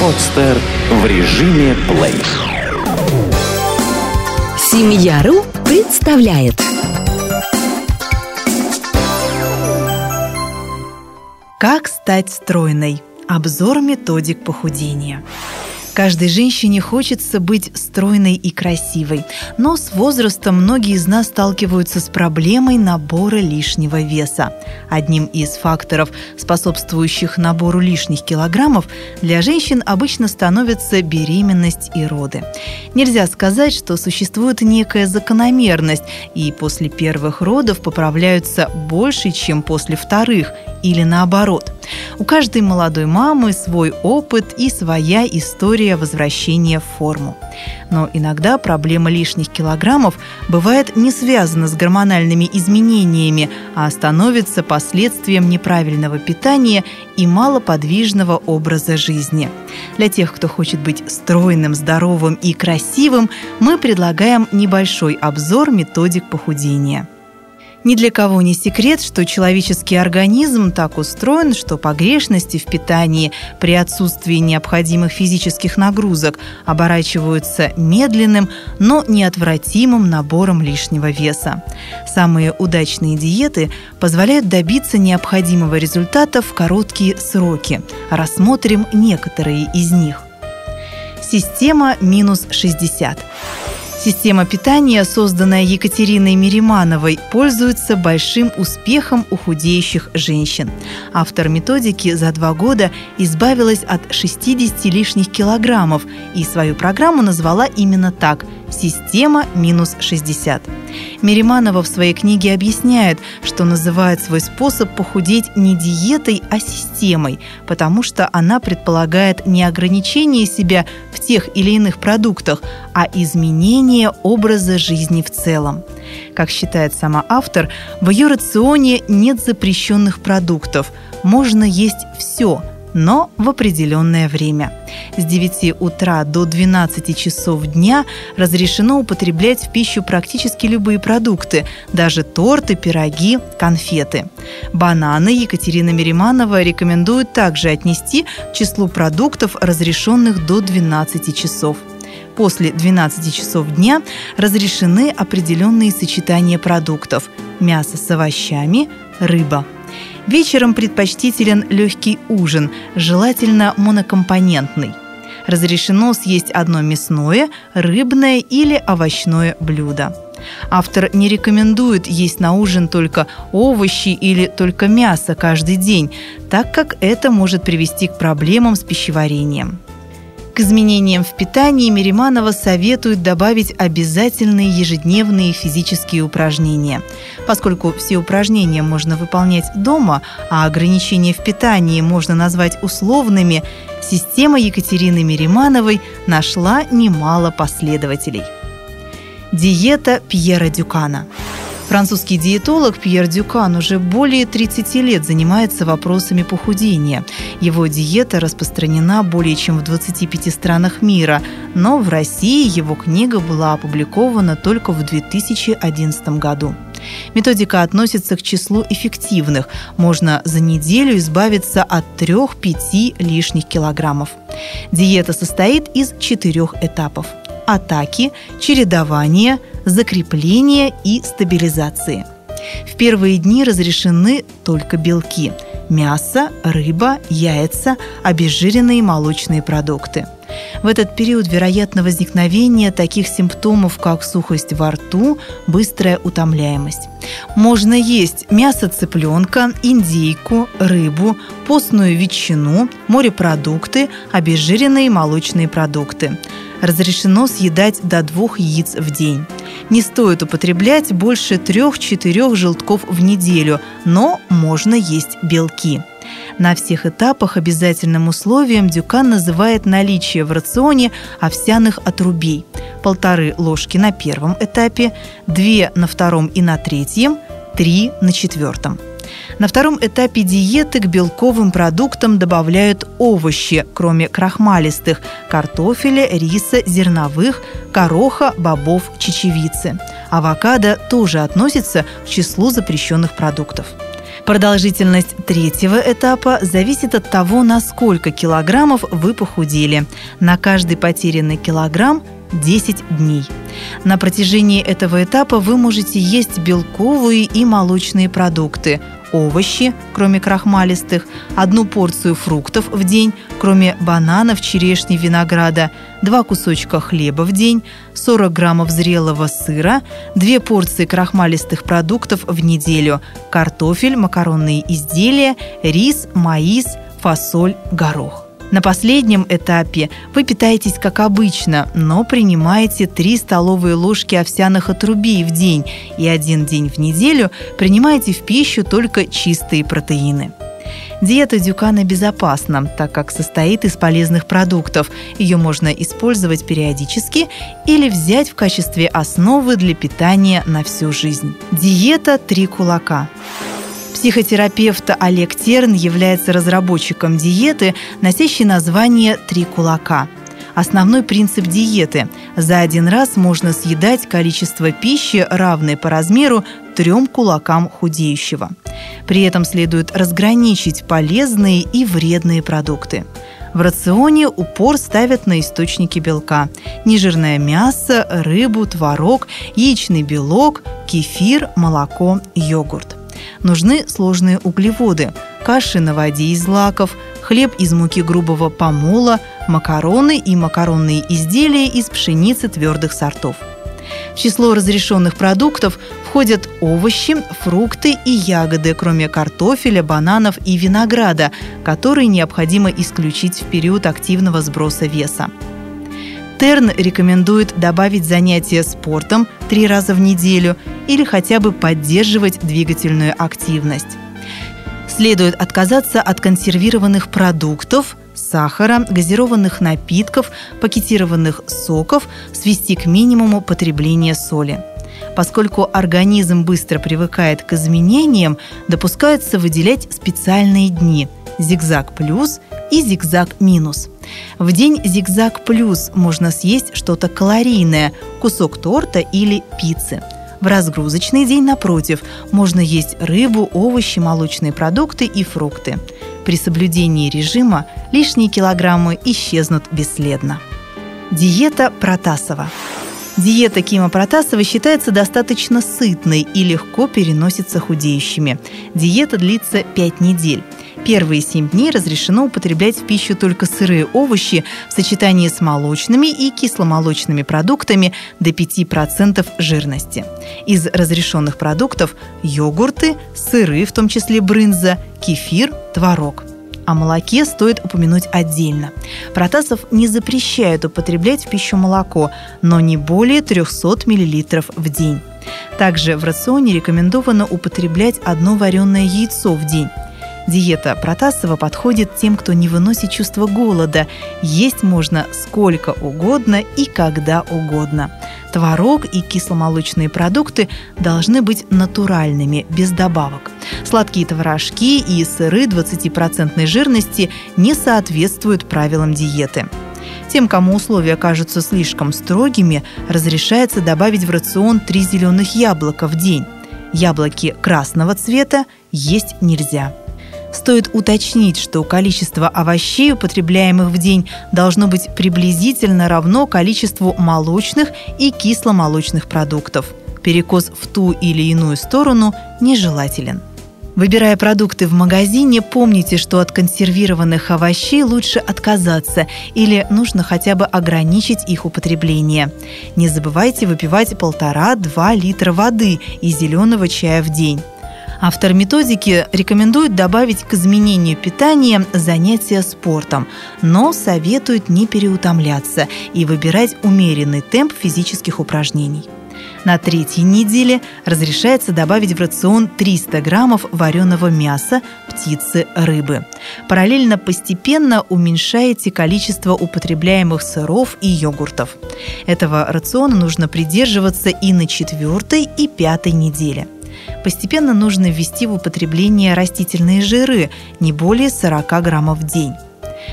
Подстер в режиме плей. Семья.ру представляет Как стать стройной? Обзор методик похудения. Каждой женщине хочется быть стройной и красивой, но с возрастом многие из нас сталкиваются с проблемой набора лишнего веса. Одним из факторов, способствующих набору лишних килограммов, для женщин обычно становятся беременность и роды. Нельзя сказать, что существует некая закономерность, и после первых родов поправляются больше, чем после вторых, или наоборот. У каждой молодой мамы свой опыт и своя история возвращения в форму. Но иногда проблема лишних килограммов бывает не связана с гормональными изменениями, а становится последствием неправильного питания и малоподвижного образа жизни. Для тех, кто хочет быть стройным, здоровым и красивым, мы предлагаем небольшой обзор методик похудения. Ни для кого не секрет, что человеческий организм так устроен, что погрешности в питании при отсутствии необходимых физических нагрузок оборачиваются медленным, но неотвратимым набором лишнего веса. Самые удачные диеты позволяют добиться необходимого результата в короткие сроки. Рассмотрим некоторые из них. Система минус 60. Система питания, созданная Екатериной Миримановой, пользуется большим успехом у худеющих женщин. Автор методики за два года избавилась от 60 лишних килограммов и свою программу назвала именно так – «Система минус 60». Мириманова в своей книге объясняет, что называет свой способ похудеть не диетой, а системой, потому что она предполагает не ограничение себя в тех или иных продуктах, а изменение образа жизни в целом. Как считает сама автор, в ее рационе нет запрещенных продуктов. Можно есть все – но в определенное время. С 9 утра до 12 часов дня разрешено употреблять в пищу практически любые продукты, даже торты, пироги, конфеты. Бананы Екатерина Мириманова рекомендует также отнести к числу продуктов, разрешенных до 12 часов после 12 часов дня разрешены определенные сочетания продуктов – мясо с овощами, рыба – Вечером предпочтителен легкий ужин, желательно монокомпонентный. Разрешено съесть одно мясное, рыбное или овощное блюдо. Автор не рекомендует есть на ужин только овощи или только мясо каждый день, так как это может привести к проблемам с пищеварением. К изменениям в питании Мириманова советует добавить обязательные ежедневные физические упражнения. Поскольку все упражнения можно выполнять дома, а ограничения в питании можно назвать условными, система Екатерины Миримановой нашла немало последователей. Диета Пьера Дюкана – Французский диетолог Пьер Дюкан уже более 30 лет занимается вопросами похудения. Его диета распространена более чем в 25 странах мира, но в России его книга была опубликована только в 2011 году. Методика относится к числу эффективных. Можно за неделю избавиться от 3-5 лишних килограммов. Диета состоит из четырех этапов – атаки, чередования, закрепления и стабилизации. В первые дни разрешены только белки – мясо, рыба, яйца, обезжиренные молочные продукты. В этот период вероятно возникновение таких симптомов, как сухость во рту, быстрая утомляемость. Можно есть мясо цыпленка, индейку, рыбу, постную ветчину, морепродукты, обезжиренные молочные продукты разрешено съедать до двух яиц в день. Не стоит употреблять больше 3-4 желтков в неделю, но можно есть белки. На всех этапах обязательным условием Дюкан называет наличие в рационе овсяных отрубей. Полторы ложки на первом этапе, две на втором и на третьем, три на четвертом. На втором этапе диеты к белковым продуктам добавляют овощи, кроме крахмалистых – картофеля, риса, зерновых, гороха, бобов, чечевицы. Авокадо тоже относится к числу запрещенных продуктов. Продолжительность третьего этапа зависит от того, на сколько килограммов вы похудели. На каждый потерянный килограмм 10 дней. На протяжении этого этапа вы можете есть белковые и молочные продукты, овощи, кроме крахмалистых, одну порцию фруктов в день, кроме бананов, черешни, винограда, два кусочка хлеба в день, 40 граммов зрелого сыра, две порции крахмалистых продуктов в неделю, картофель, макаронные изделия, рис, маис, фасоль, горох. На последнем этапе вы питаетесь как обычно, но принимаете 3 столовые ложки овсяных отрубей в день и один день в неделю принимаете в пищу только чистые протеины. Диета Дюкана безопасна, так как состоит из полезных продуктов. Ее можно использовать периодически или взять в качестве основы для питания на всю жизнь. Диета «Три кулака». Психотерапевт Олег Терн является разработчиком диеты, носящей название «Три кулака». Основной принцип диеты – за один раз можно съедать количество пищи, равное по размеру трем кулакам худеющего. При этом следует разграничить полезные и вредные продукты. В рационе упор ставят на источники белка. Нежирное мясо, рыбу, творог, яичный белок, кефир, молоко, йогурт нужны сложные углеводы – каши на воде из злаков, хлеб из муки грубого помола, макароны и макаронные изделия из пшеницы твердых сортов. В число разрешенных продуктов входят овощи, фрукты и ягоды, кроме картофеля, бананов и винограда, которые необходимо исключить в период активного сброса веса. Терн рекомендует добавить занятия спортом три раза в неделю или хотя бы поддерживать двигательную активность. Следует отказаться от консервированных продуктов, сахара, газированных напитков, пакетированных соков, свести к минимуму потребление соли. Поскольку организм быстро привыкает к изменениям, допускается выделять специальные дни – зигзаг плюс и зигзаг минус – в день зигзаг плюс можно съесть что-то калорийное, кусок торта или пиццы. В разгрузочный день, напротив, можно есть рыбу, овощи, молочные продукты и фрукты. При соблюдении режима лишние килограммы исчезнут бесследно. Диета Протасова. Диета Кима Протасова считается достаточно сытной и легко переносится худеющими. Диета длится 5 недель. Первые 7 дней разрешено употреблять в пищу только сырые овощи в сочетании с молочными и кисломолочными продуктами до 5% жирности. Из разрешенных продуктов – йогурты, сыры, в том числе брынза, кефир, творог – о молоке стоит упомянуть отдельно. Протасов не запрещает употреблять в пищу молоко, но не более 300 мл в день. Также в рационе рекомендовано употреблять одно вареное яйцо в день. Диета Протасова подходит тем, кто не выносит чувство голода. Есть можно сколько угодно и когда угодно. Творог и кисломолочные продукты должны быть натуральными, без добавок. Сладкие творожки и сыры 20% жирности не соответствуют правилам диеты. Тем, кому условия кажутся слишком строгими, разрешается добавить в рацион три зеленых яблока в день. Яблоки красного цвета есть нельзя. Стоит уточнить, что количество овощей, употребляемых в день, должно быть приблизительно равно количеству молочных и кисломолочных продуктов. Перекос в ту или иную сторону нежелателен. Выбирая продукты в магазине, помните, что от консервированных овощей лучше отказаться или нужно хотя бы ограничить их употребление. Не забывайте выпивать полтора-два литра воды и зеленого чая в день. Автор методики рекомендует добавить к изменению питания занятия спортом, но советует не переутомляться и выбирать умеренный темп физических упражнений. На третьей неделе разрешается добавить в рацион 300 граммов вареного мяса, птицы, рыбы. Параллельно постепенно уменьшаете количество употребляемых сыров и йогуртов. Этого рациона нужно придерживаться и на четвертой и пятой неделе – Постепенно нужно ввести в употребление растительные жиры не более 40 граммов в день.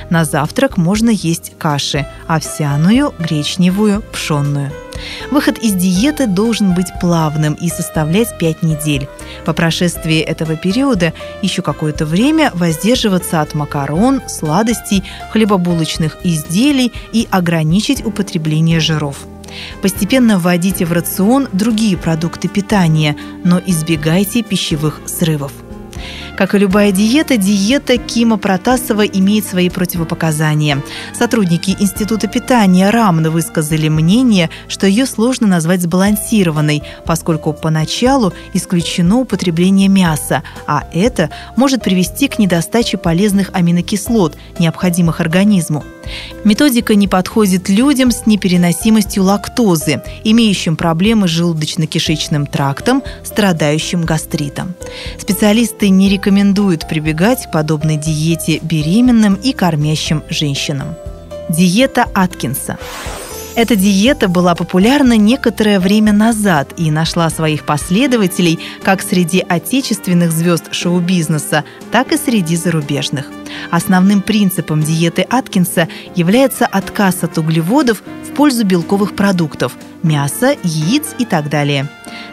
На завтрак можно есть каши – овсяную, гречневую, пшенную – Выход из диеты должен быть плавным и составлять 5 недель. По прошествии этого периода еще какое-то время воздерживаться от макарон, сладостей, хлебобулочных изделий и ограничить употребление жиров. Постепенно вводите в рацион другие продукты питания, но избегайте пищевых срывов. Как и любая диета, диета Кима Протасова имеет свои противопоказания. Сотрудники Института питания РАМН высказали мнение, что ее сложно назвать сбалансированной, поскольку поначалу исключено употребление мяса, а это может привести к недостаче полезных аминокислот, необходимых организму. Методика не подходит людям с непереносимостью лактозы, имеющим проблемы с желудочно-кишечным трактом, страдающим гастритом. Специалисты не рекомендуют прибегать к подобной диете беременным и кормящим женщинам. Диета Аткинса. Эта диета была популярна некоторое время назад и нашла своих последователей как среди отечественных звезд шоу-бизнеса, так и среди зарубежных. Основным принципом диеты Аткинса является отказ от углеводов в пользу белковых продуктов – мяса, яиц и так далее.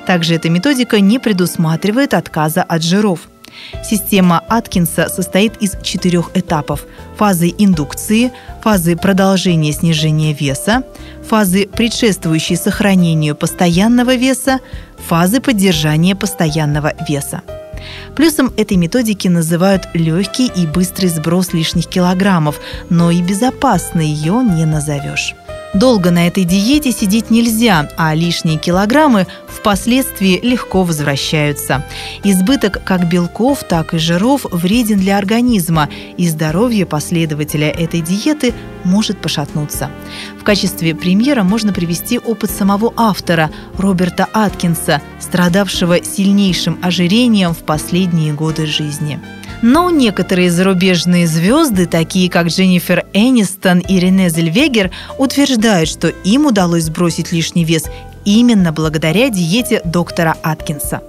Также эта методика не предусматривает отказа от жиров – Система Аткинса состоит из четырех этапов – фазы индукции, фазы продолжения снижения веса, фазы, предшествующей сохранению постоянного веса, фазы поддержания постоянного веса. Плюсом этой методики называют легкий и быстрый сброс лишних килограммов, но и безопасной ее не назовешь. Долго на этой диете сидеть нельзя, а лишние килограммы впоследствии легко возвращаются. Избыток как белков, так и жиров вреден для организма, и здоровье последователя этой диеты может пошатнуться. В качестве примера можно привести опыт самого автора Роберта Аткинса, страдавшего сильнейшим ожирением в последние годы жизни. Но некоторые зарубежные звезды, такие как Дженнифер Энистон и Рене Зельвегер, утверждают, что им удалось сбросить лишний вес именно благодаря диете доктора Аткинса.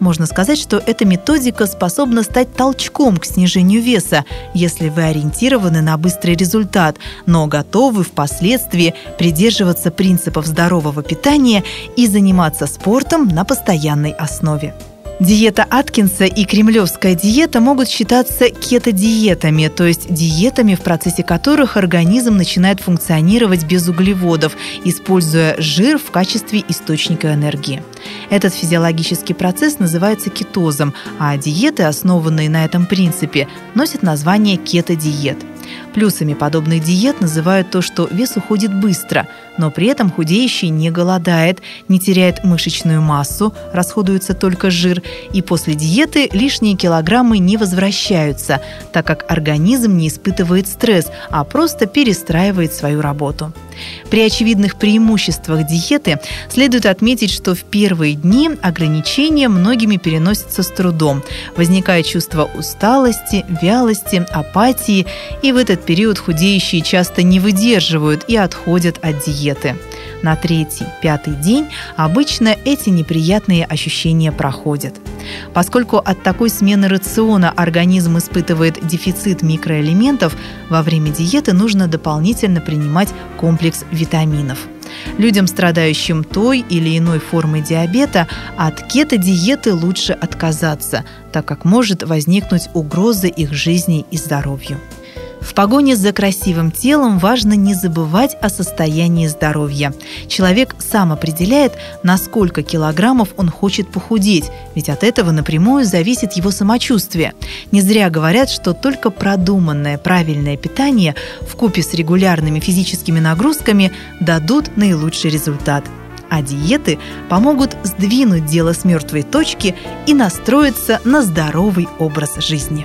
Можно сказать, что эта методика способна стать толчком к снижению веса, если вы ориентированы на быстрый результат, но готовы впоследствии придерживаться принципов здорового питания и заниматься спортом на постоянной основе. Диета Аткинса и кремлевская диета могут считаться кетодиетами, то есть диетами, в процессе которых организм начинает функционировать без углеводов, используя жир в качестве источника энергии. Этот физиологический процесс называется кетозом, а диеты, основанные на этом принципе, носят название кетодиет – Плюсами подобных диет называют то, что вес уходит быстро, но при этом худеющий не голодает, не теряет мышечную массу, расходуется только жир, и после диеты лишние килограммы не возвращаются, так как организм не испытывает стресс, а просто перестраивает свою работу. При очевидных преимуществах диеты следует отметить, что в первые дни ограничения многими переносятся с трудом. Возникает чувство усталости, вялости, апатии, и в этот период худеющие часто не выдерживают и отходят от диеты. На третий, пятый день обычно эти неприятные ощущения проходят. Поскольку от такой смены рациона организм испытывает дефицит микроэлементов, во время диеты нужно дополнительно принимать комплекс витаминов. Людям, страдающим той или иной формой диабета, от кето-диеты лучше отказаться, так как может возникнуть угроза их жизни и здоровью. В погоне за красивым телом важно не забывать о состоянии здоровья. Человек сам определяет, на сколько килограммов он хочет похудеть, ведь от этого напрямую зависит его самочувствие. Не зря говорят, что только продуманное правильное питание в купе с регулярными физическими нагрузками дадут наилучший результат – а диеты помогут сдвинуть дело с мертвой точки и настроиться на здоровый образ жизни.